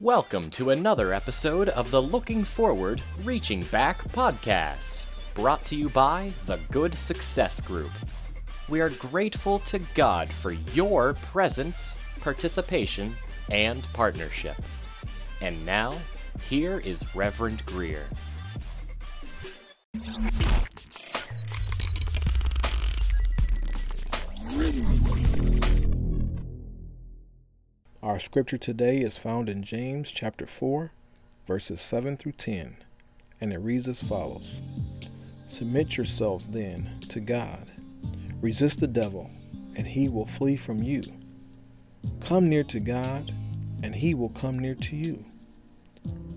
Welcome to another episode of the Looking Forward, Reaching Back podcast, brought to you by the Good Success Group. We are grateful to God for your presence, participation, and partnership. And now, here is Reverend Greer. Our scripture today is found in James chapter 4, verses 7 through 10, and it reads as follows Submit yourselves then to God, resist the devil, and he will flee from you. Come near to God, and he will come near to you.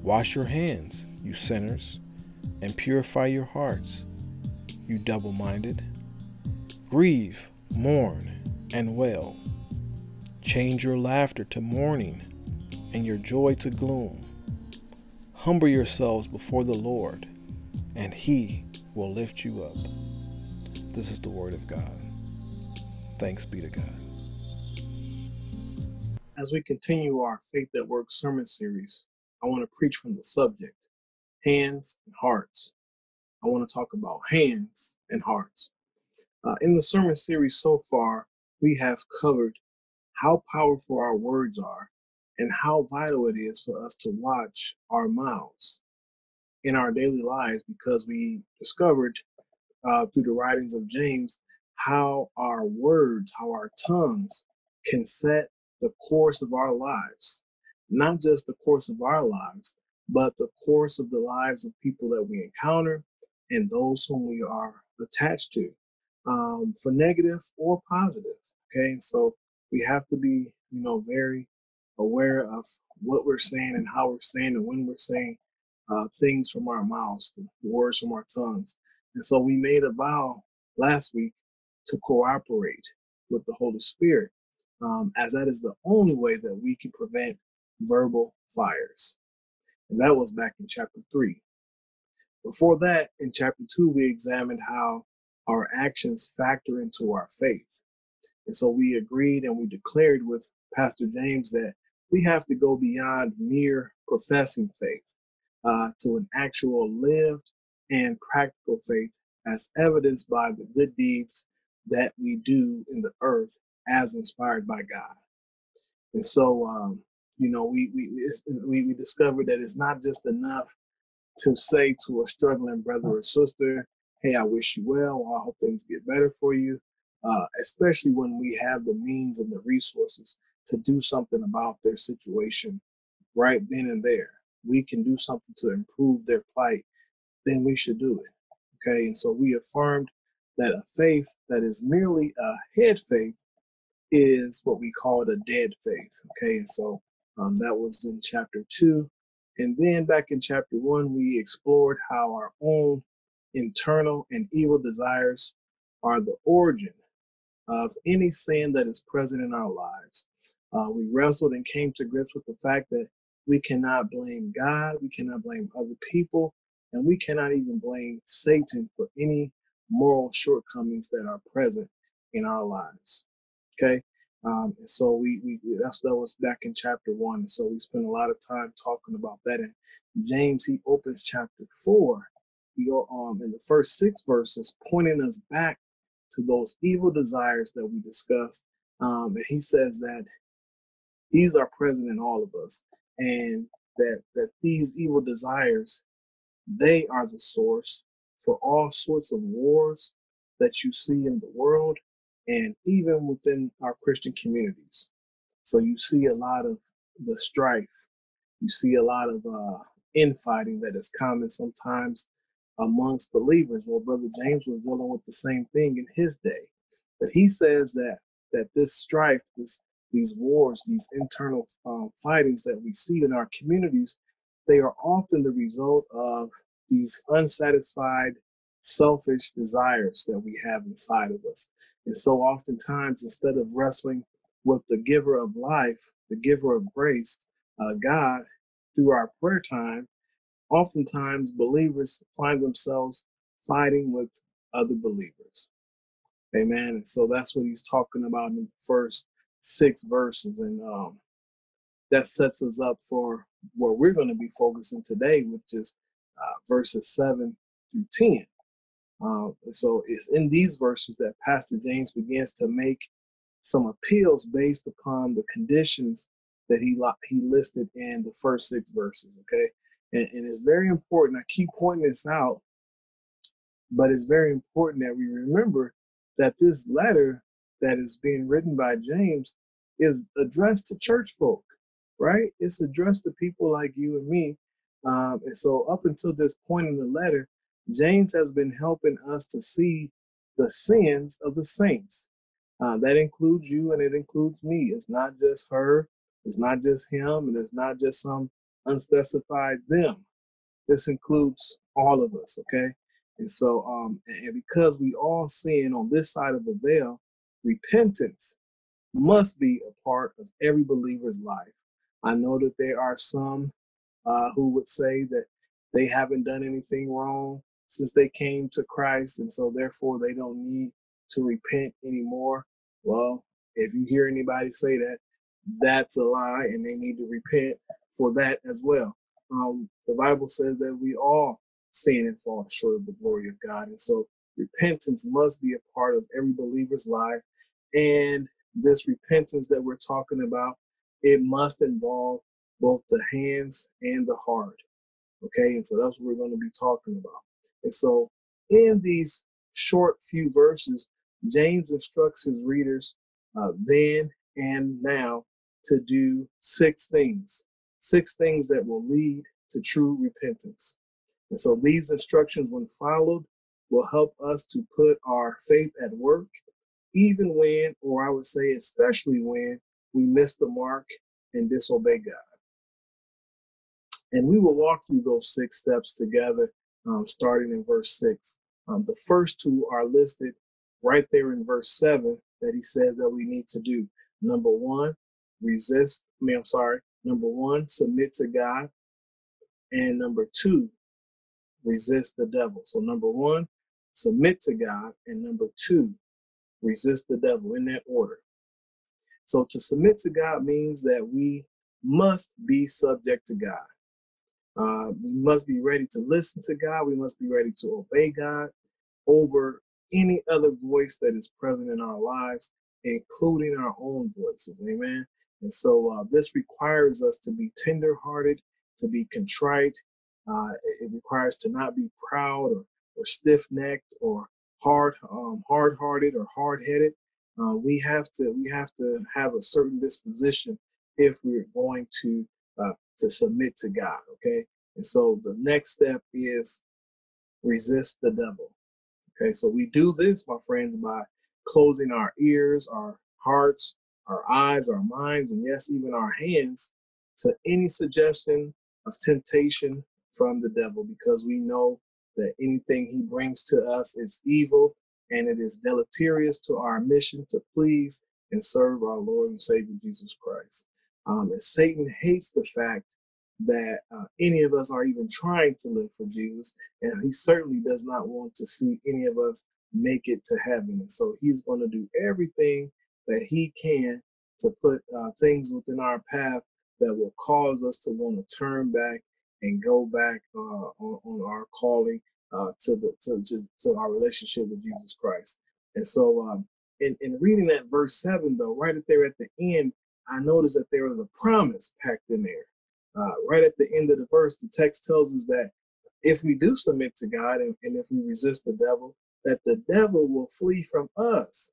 Wash your hands, you sinners, and purify your hearts, you double minded. Grieve, mourn, and wail. Change your laughter to mourning and your joy to gloom. Humble yourselves before the Lord, and He will lift you up. This is the Word of God. Thanks be to God. As we continue our Faith at Work sermon series, I want to preach from the subject hands and hearts. I want to talk about hands and hearts. Uh, in the sermon series so far, we have covered how powerful our words are and how vital it is for us to watch our mouths in our daily lives because we discovered uh, through the writings of James how our words, how our tongues can set the course of our lives. Not just the course of our lives, but the course of the lives of people that we encounter and those whom we are attached to, um, for negative or positive. Okay, so we have to be, you know, very aware of what we're saying and how we're saying and when we're saying uh, things from our mouths, the, the words from our tongues. And so we made a vow last week to cooperate with the Holy Spirit, um, as that is the only way that we can prevent verbal fires. And that was back in chapter three. Before that, in chapter two, we examined how our actions factor into our faith. And so we agreed and we declared with Pastor James that we have to go beyond mere professing faith uh, to an actual lived and practical faith as evidenced by the good deeds that we do in the earth as inspired by God. And so, um, you know, we, we, we, we discovered that it's not just enough to say to a struggling brother or sister, hey, I wish you well, I hope things get better for you uh, especially when we have the means and the resources to do something about their situation right then and there. We can do something to improve their plight, then we should do it. Okay, and so we affirmed that a faith that is merely a head faith is what we call a dead faith. Okay, and so um, that was in chapter two. And then back in chapter one, we explored how our own internal and evil desires are the origin of any sin that is present in our lives. Uh, we wrestled and came to grips with the fact that we cannot blame God, we cannot blame other people, and we cannot even blame Satan for any moral shortcomings that are present in our lives. Okay. Um, and so we, we that's that was back in chapter one. And so we spent a lot of time talking about that. And James he opens chapter four. He um in the first six verses, pointing us back to those evil desires that we discussed. Um, and he says that these are present in all of us, and that that these evil desires, they are the source for all sorts of wars that you see in the world, and even within our Christian communities. So you see a lot of the strife. You see a lot of uh, infighting that is common sometimes amongst believers. Well, Brother James was dealing with the same thing in his day. But he says that that this strife, this these wars, these internal um, fightings that we see in our communities, they are often the result of these unsatisfied, selfish desires that we have inside of us. And so, oftentimes, instead of wrestling with the giver of life, the giver of grace, uh, God, through our prayer time, oftentimes believers find themselves fighting with other believers. Amen. And so that's what he's talking about in the first six verses. And um, that sets us up for where we're going to be focusing today, which is uh, verses 7 through 10. Um, so it's in these verses that Pastor James begins to make some appeals based upon the conditions that he he listed in the first six verses. Okay, and, and it's very important. I keep pointing this out, but it's very important that we remember that this letter that is being written by James is addressed to church folk, right? It's addressed to people like you and me. Um, and so, up until this point in the letter, James has been helping us to see the sins of the saints. Uh, that includes you and it includes me. It's not just her, it's not just him, and it's not just some unspecified them. This includes all of us, okay? And so, um, and because we all sin on this side of the veil, repentance must be a part of every believer's life. I know that there are some uh, who would say that they haven't done anything wrong since they came to Christ, and so therefore they don't need to repent anymore. Well, if you hear anybody say that, that's a lie, and they need to repent for that as well. Um, the Bible says that we all sin and fall short of the glory of God, and so repentance must be a part of every believer's life. And this repentance that we're talking about, it must involve both the hands and the heart. Okay, and so that's what we're going to be talking about. And so, in these short few verses, James instructs his readers uh, then and now to do six things, six things that will lead to true repentance. And so, these instructions, when followed, will help us to put our faith at work, even when, or I would say, especially when we miss the mark and disobey God. And we will walk through those six steps together um, starting in verse 6. Um, the first two are listed right there in verse 7 that he says that we need to do. Number one, resist, I mean, I'm sorry. Number one, submit to God. And number two, resist the devil. So, number one, submit to God. And number two, resist the devil in that order. So, to submit to God means that we must be subject to God. Uh, we must be ready to listen to God. We must be ready to obey God over any other voice that is present in our lives, including our own voices. Amen. And so uh, this requires us to be tenderhearted, to be contrite. Uh, it requires to not be proud or, or stiff-necked or hard, um, hard-hearted or hard-headed. Uh, we have to we have to have a certain disposition if we're going to uh, to submit to God. Okay. And so the next step is resist the devil. Okay. So we do this, my friends, by closing our ears, our hearts, our eyes, our minds, and yes, even our hands to any suggestion of temptation from the devil because we know that anything he brings to us is evil and it is deleterious to our mission to please and serve our Lord and Savior Jesus Christ. Um, and Satan hates the fact that uh, any of us are even trying to live for Jesus. And he certainly does not want to see any of us make it to heaven. And so he's going to do everything that he can to put uh, things within our path that will cause us to want to turn back and go back uh, on, on, our calling uh, to, the, to, to, to, our relationship with Jesus Christ. And so um, in, in reading that verse 7, though, right there at the end, I noticed that there was a promise packed in there. Uh, right at the end of the verse, the text tells us that if we do submit to God and, and if we resist the devil, that the devil will flee from us.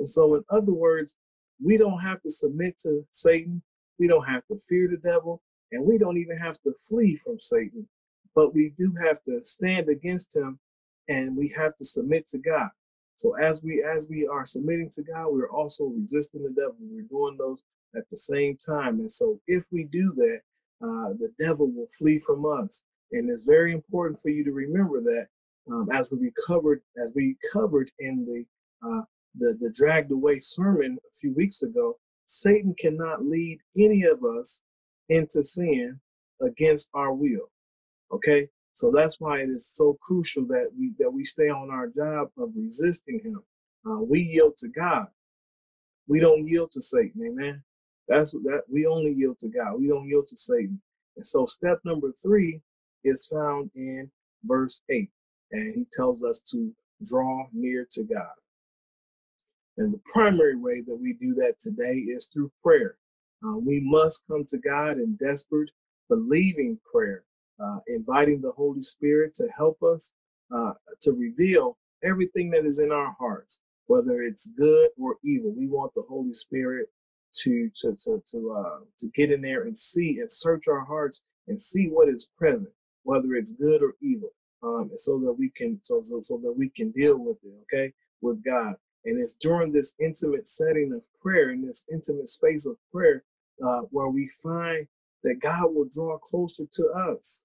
And so, in other words, we don't have to submit to Satan, we don't have to fear the devil, and we don't even have to flee from Satan. But we do have to stand against him and we have to submit to God. So as we as we are submitting to God, we're also resisting the devil. We're doing those at the same time. And so if we do that, uh, the devil will flee from us. And it's very important for you to remember that um, as we covered as we covered in the uh, the the dragged away sermon a few weeks ago, Satan cannot lead any of us into sin against our will. Okay, so that's why it is so crucial that we that we stay on our job of resisting him. Uh, we yield to God. We don't yield to Satan. Amen. That's that we only yield to God. We don't yield to Satan. And so step number three is found in verse eight. And he tells us to draw near to God. And the primary way that we do that today is through prayer. Uh, we must come to God in desperate, believing prayer, uh, inviting the Holy Spirit to help us uh, to reveal everything that is in our hearts, whether it's good or evil. We want the Holy Spirit to to to to uh, to get in there and see and search our hearts and see what is present, whether it's good or evil, um, so that we can so, so so that we can deal with it. Okay, with God. And it's during this intimate setting of prayer, in this intimate space of prayer, uh, where we find that God will draw closer to us.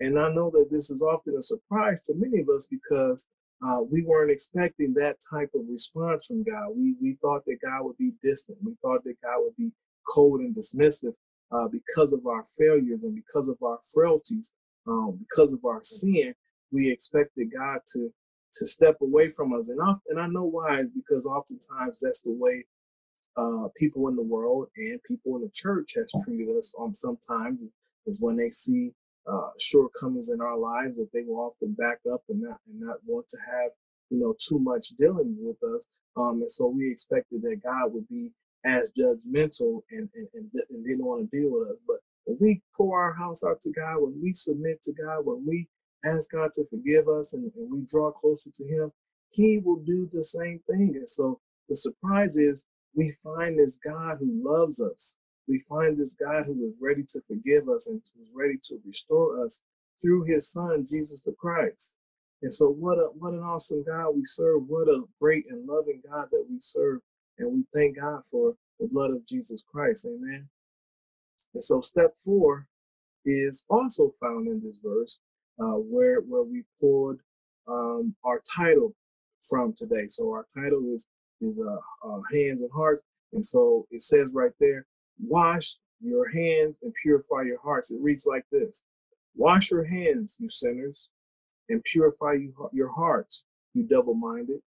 And I know that this is often a surprise to many of us because uh, we weren't expecting that type of response from God. We we thought that God would be distant. We thought that God would be cold and dismissive uh, because of our failures and because of our frailties, um, because of our sin. We expected God to to step away from us, and often, and I know why is because oftentimes that's the way uh, people in the world and people in the church has treated us. Um, sometimes is when they see uh, shortcomings in our lives that they will often back up and not and not want to have you know too much dealing with us. Um, and so we expected that God would be as judgmental and and, and, and didn't want to deal with us. But when we pour our house out to God, when we submit to God, when we ask God to forgive us and, and we draw closer to Him, He will do the same thing. And so the surprise is we find this God who loves us we find this God who is ready to forgive us and who's ready to restore us through his son, Jesus the Christ. And so what a what an awesome God we serve. What a great and loving God that we serve. And we thank God for the blood of Jesus Christ. Amen. And so step four is also found in this verse, uh, where where we pulled um, our title from today. So our title is is uh, uh, hands and hearts, and so it says right there, Wash your hands and purify your hearts. It reads like this Wash your hands, you sinners, and purify you, your hearts, you double minded.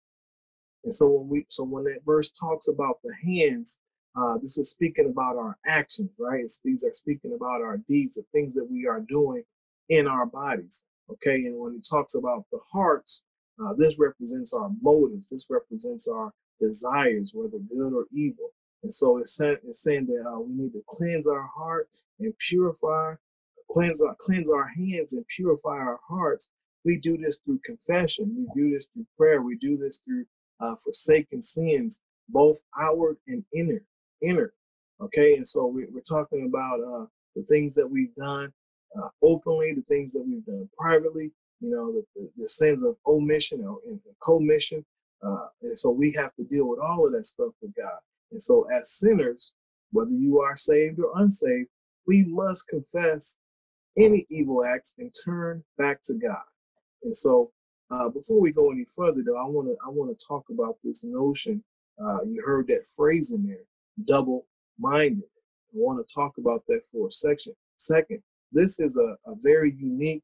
And so when we so when that verse talks about the hands, uh, this is speaking about our actions, right? It's, these are speaking about our deeds, the things that we are doing in our bodies. Okay, and when he talks about the hearts, uh, this represents our motives. This represents our desires, whether good or evil. And so it's saying, it's saying that uh, we need to cleanse our heart and purify, cleanse our, cleanse our hands and purify our hearts. We do this through confession. We do this through prayer. We do this through uh, forsaken sins, both outward and inner. Inner. Okay. And so we, are talking about uh, the things that we've done uh, openly, the things that we've done privately, you know, the, the, the sins of omission or commission. Uh, and so we have to deal with all of that stuff with God. And so, as sinners, whether you are saved or unsaved, we must confess any evil acts and turn back to God. And so, uh, before we go any further, though, I want to I want to talk about this notion. Uh, you heard that phrase in there, double-minded. I want to talk about that for a section. Second, this is a, a very unique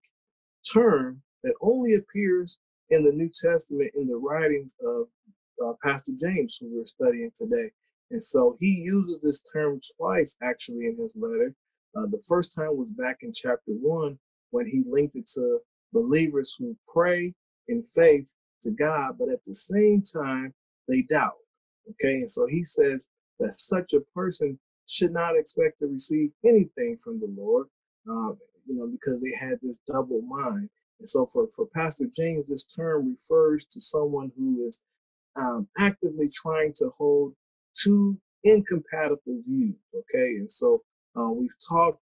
term that only appears in the New Testament in the writings of uh, Pastor James, who we're studying today. And so he uses this term twice actually in his letter. Uh, the first time was back in chapter one when he linked it to believers who pray in faith to God, but at the same time, they doubt. Okay, and so he says that such a person should not expect to receive anything from the Lord, you know, because they had this double mind. And so for, for Pastor James, this term refers to someone who is um, actively trying to hold two incompatible views. Okay, and so uh, we've talked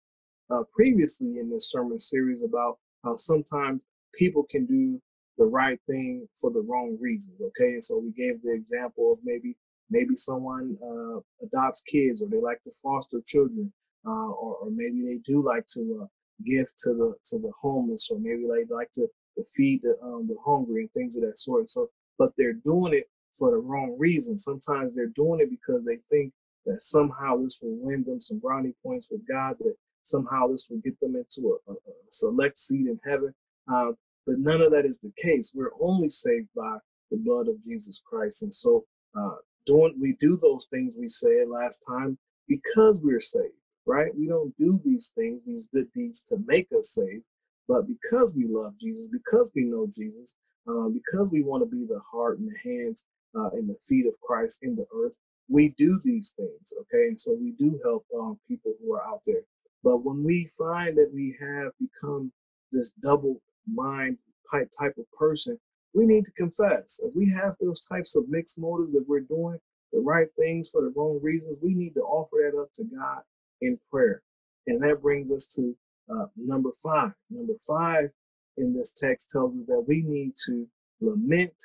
uh, previously in this sermon series about how sometimes people can do the right thing for the wrong reasons. Okay, and so we gave the example of maybe maybe someone uh, adopts kids or they like to foster children, uh, or, or, maybe they do like to uh, give to the to the homeless, or maybe they like to, to feed the um, the hungry and things of that sort. So, but they're doing it for the wrong reason. Sometimes they're doing it because they think that somehow this will win them some brownie points with God, that somehow this will get them into a, a, select seat in heaven. Um, but none of that is the case. We're only saved by the blood of Jesus Christ. And so, uh, doing we do those things we said last time because we're saved, right? We don't do these things, these good deeds to make us saved, but because we love Jesus, because we know Jesus, uh, because we want to be the heart and the hands uh, and the feet of Christ in the earth, we do these things, okay? And so we do help um, people who are out there. But when we find that we have become this double mind type type of person, we need to confess. If we have those types of mixed motives, that we're doing the right things for the wrong reasons, we need to offer that up to God in prayer. And that brings us to uh, number five. Number five in this text tells us that we need to lament,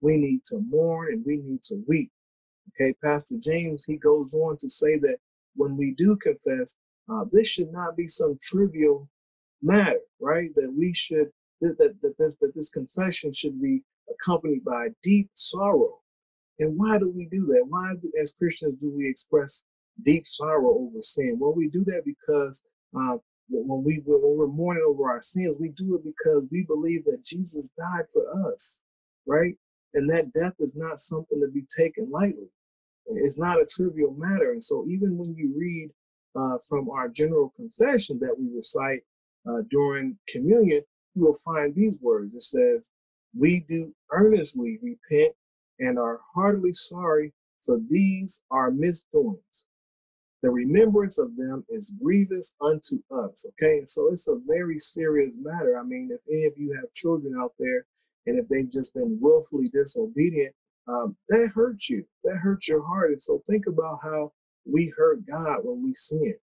we need to mourn, and we need to weep. Okay, Pastor James, he goes on to say that when we do confess, uh, this should not be some trivial matter, right? That we should, that, that, that, this, that this confession should be accompanied by deep sorrow. And why do we do that? Why, as Christians, do we express deep sorrow over sin? Well, we do that because uh, when we when we're mourning over our sins, we do it because we believe that Jesus died for us, right? And that death is not something to be taken lightly. It's not a trivial matter. And so, even when you read uh, from our general confession that we recite uh, during communion, you will find these words. It says, "We do earnestly repent and are heartily sorry for these our misdoings." The remembrance of them is grievous unto us. Okay, so it's a very serious matter. I mean, if any of you have children out there and if they've just been willfully disobedient, um, that hurts you. That hurts your heart. And so think about how we hurt God when we sin,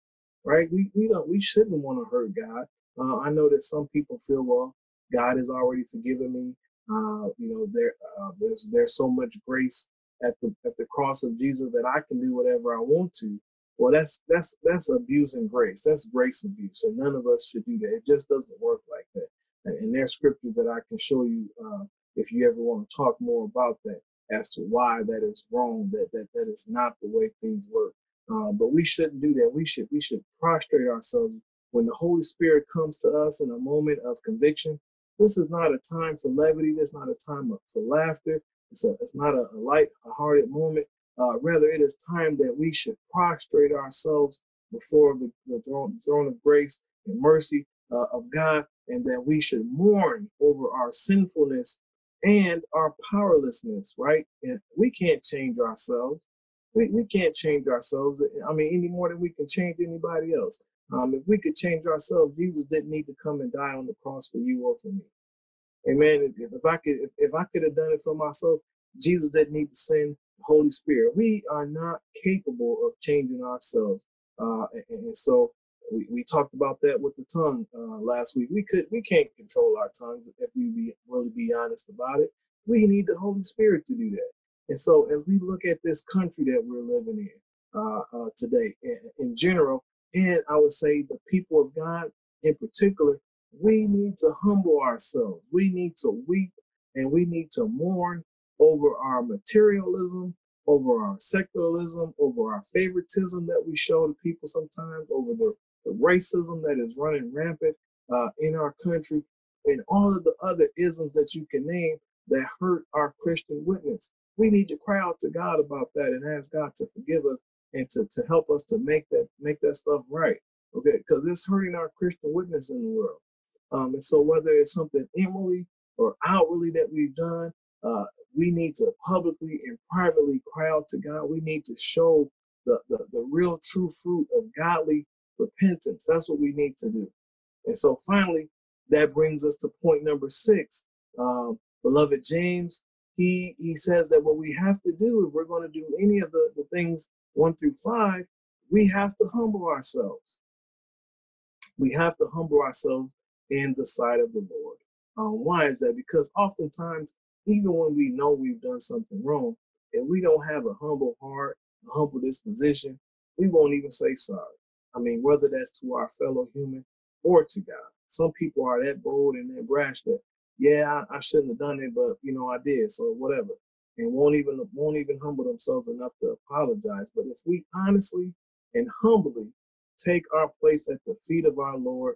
right? We we don't we shouldn't want to hurt God. Uh, I know that some people feel, well, God has already forgiven me. Uh, you know, there uh, there's there's so much grace at the at the cross of Jesus that I can do whatever I want to. Well, that's that's that's abusing grace. That's grace abuse, and none of us should do that. It just doesn't work like that. And, and there's scriptures that I can show you uh, if you ever want to talk more about that as to why that is wrong. That that that is not the way things work. Uh, but we shouldn't do that. We should we should prostrate ourselves when the Holy Spirit comes to us in a moment of conviction. This is not a time for levity. This is not a time for laughter. It's, a, it's not a, a light-hearted moment. Uh, rather, it is time that we should prostrate ourselves before the, the throne, throne, of grace and mercy uh, of God, and that we should mourn over our sinfulness and our powerlessness, right? And we can't change ourselves. We, we can't change ourselves. I mean, any more than we can change anybody else. Um, if we could change ourselves, Jesus didn't need to come and die on the cross for you or for me. Amen. If, if I could, if, if I could have done it for myself, Jesus didn't need to send Holy Spirit. We are not capable of changing ourselves. Uh, and, and, so we, we talked about that with the tongue uh, last week. We could we can't control our tongues if we be really be honest about it. We need the Holy Spirit to do that. And so as we look at this country that we're living in uh, uh today, in, in general, and I would say the people of God in particular, we need to humble ourselves. We need to weep and we need to mourn over our materialism, over our secularism, over our favoritism that we show to people sometimes, over the, the racism that is running rampant uh, in our country, and all of the other isms that you can name that hurt our Christian witness. We need to cry out to God about that and ask God to forgive us and to, to help us to make that make that stuff right. Okay, because it's hurting our Christian witness in the world. Um, and so whether it's something inwardly or outwardly that we've done, uh, we need to publicly and privately cry out to God. We need to show the, the, the real true fruit of godly repentance. That's what we need to do. And so finally, that brings us to point number six. Um, beloved James, he he says that what we have to do if we're going to do any of the, the things one through five, we have to humble ourselves. We have to humble ourselves in the sight of the Lord. Um, why is that? Because oftentimes even when we know we've done something wrong, if we don't have a humble heart, a humble disposition, we won't even say sorry. I mean, whether that's to our fellow human or to God. Some people are that bold and that brash that, yeah, I, I shouldn't have done it, but you know I did, so whatever, and won't even won't even humble themselves enough to apologize. But if we honestly and humbly take our place at the feet of our Lord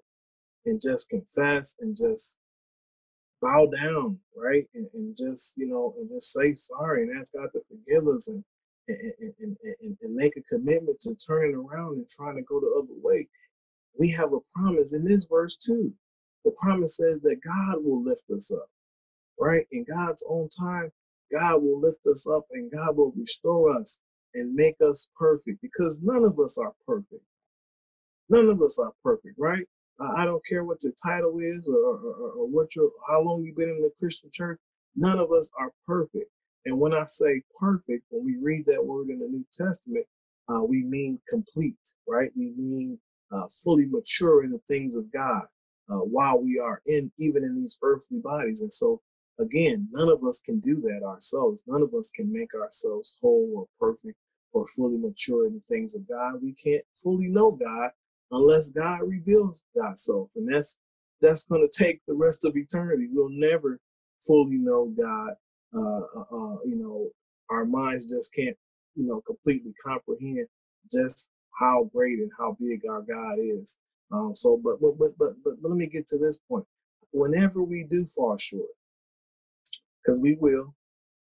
and just confess and just bow down, right? And, and, just, you know, and just say sorry and ask God to forgive us and, and, and, and, and make a commitment to turning around and trying to go the other way, we have a promise in this verse too. The promise says that God will lift us up, right? In God's own time, God will lift us up and God will restore us and make us perfect because none of us are perfect. None of us are perfect, right? I don't care what your title is or, or, or what your how long you've been in the Christian church. None of us are perfect. And when I say perfect, when we read that word in the New Testament, uh, we mean complete, right? We mean uh, fully mature in the things of God uh, while we are in even in these earthly bodies. And so, again, none of us can do that ourselves. None of us can make ourselves whole or perfect or fully mature in the things of God. We can't fully know God unless God reveals God's self, and that's that's going to take the rest of eternity. We'll never fully know God. Uh, uh, uh, you know, our minds just can't, you know, completely comprehend just how great and how big our God is. Um, so, but, but but but but let me get to this point. Whenever we do fall short, because we will,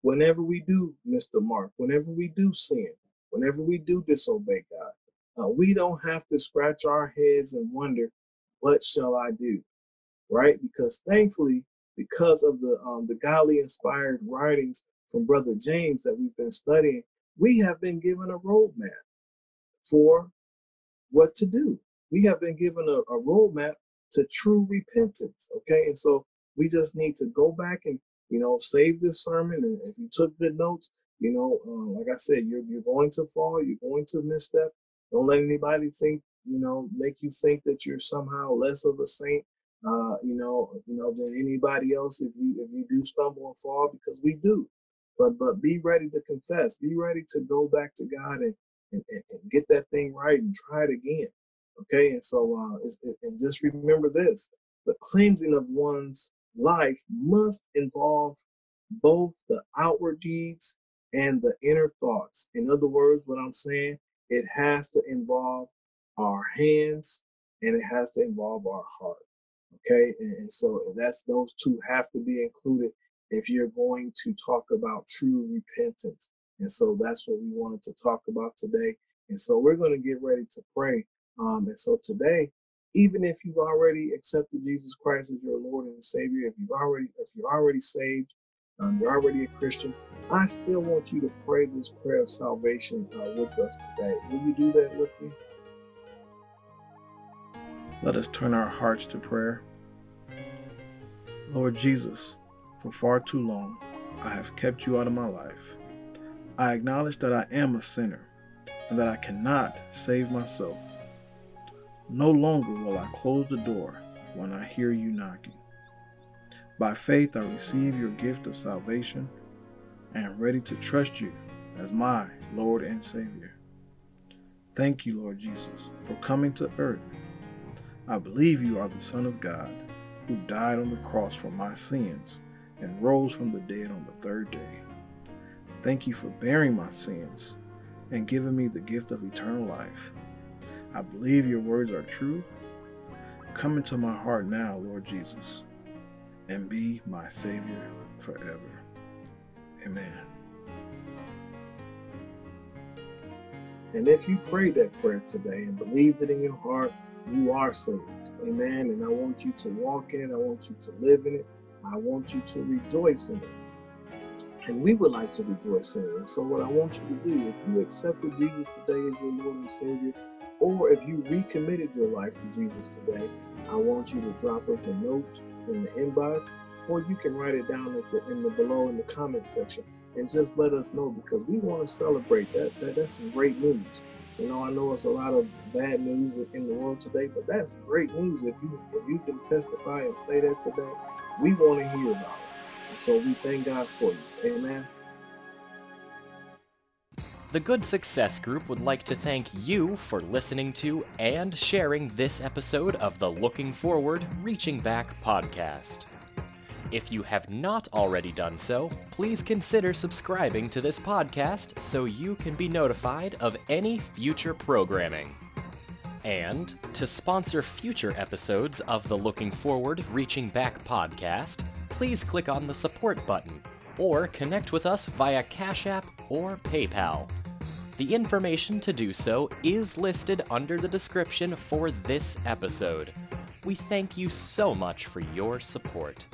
whenever we do miss the mark, whenever we do sin, whenever we do disobey God, uh, we don't have to scratch our heads and wonder, what shall I do? Right? Because thankfully, because of the um, the godly inspired writings from Brother James that we've been studying, we have been given a roadmap for what to do. We have been given a, a roadmap to true repentance. Okay, and so we just need to go back and you know save this sermon. And if you took good notes, you know, um, like I said, you're you're going to fall, you're going to misstep, don't let anybody think, you know, make you think that you're somehow less of a saint, uh, you know, you know, than anybody else if you if you do stumble and fall, because we do. But but be ready to confess. Be ready to go back to God and and, and get that thing right and try it again. Okay, and so uh, and just remember this: the cleansing of one's life must involve both the outward deeds and the inner thoughts. In other words, what I'm saying it has to involve our hands and it has to involve our heart. Okay. And, so that's those two have to be included if you're going to talk about true repentance. And so that's what we wanted to talk about today. And so we're going to get ready to pray. Um, and so today, even if you've already accepted Jesus Christ as your Lord and Savior, if you've already, if you're already saved, um, you're already a Christian, I still want you to pray this prayer of salvation uh, with us today. Will you do that with me? Let us turn our hearts to prayer. Lord Jesus, for far too long, I have kept you out of my life. I acknowledge that I am a sinner and that I cannot save myself. No longer will I close the door when I hear you knocking. By faith, I receive your gift of salvation and am ready to trust you as my Lord and Savior. Thank you, Lord Jesus, for coming to earth. I believe you are the Son of God who died on the cross for my sins and rose from the dead on the third day. Thank you for bearing my sins and giving me the gift of eternal life. I believe your words are true. Come into my heart now, Lord Jesus and be my Savior forever. Amen. And if you prayed that prayer today and believed it in your heart, you are saved. Amen. And I want you to walk in it. I want you to live in it. I want you to rejoice in it. And we would like to rejoice in it. And so, what I want you to do, if you accepted Jesus today as your Lord and Savior, or if you recommitted your life to Jesus today, I want you to drop us a note in the inbox, or you can write it down in the below in the comment section and just let us know because we want to celebrate that. that that's great news. You know, I know it's a lot of bad news in the world today, but that's great news. If you if you can testify and say that today, we want to hear about it. And so we thank God for you. Amen. The Good Success Group would like to thank you for listening to and sharing this episode of the Looking Forward, Reaching Back podcast. If you have not already done so, please consider subscribing to this podcast so you can be notified of any future programming. And to sponsor future episodes of the Looking Forward, Reaching Back podcast, please click on the support button or connect with us via Cash App or PayPal. The information to do so is listed under the description for this episode. We thank you so much for your support.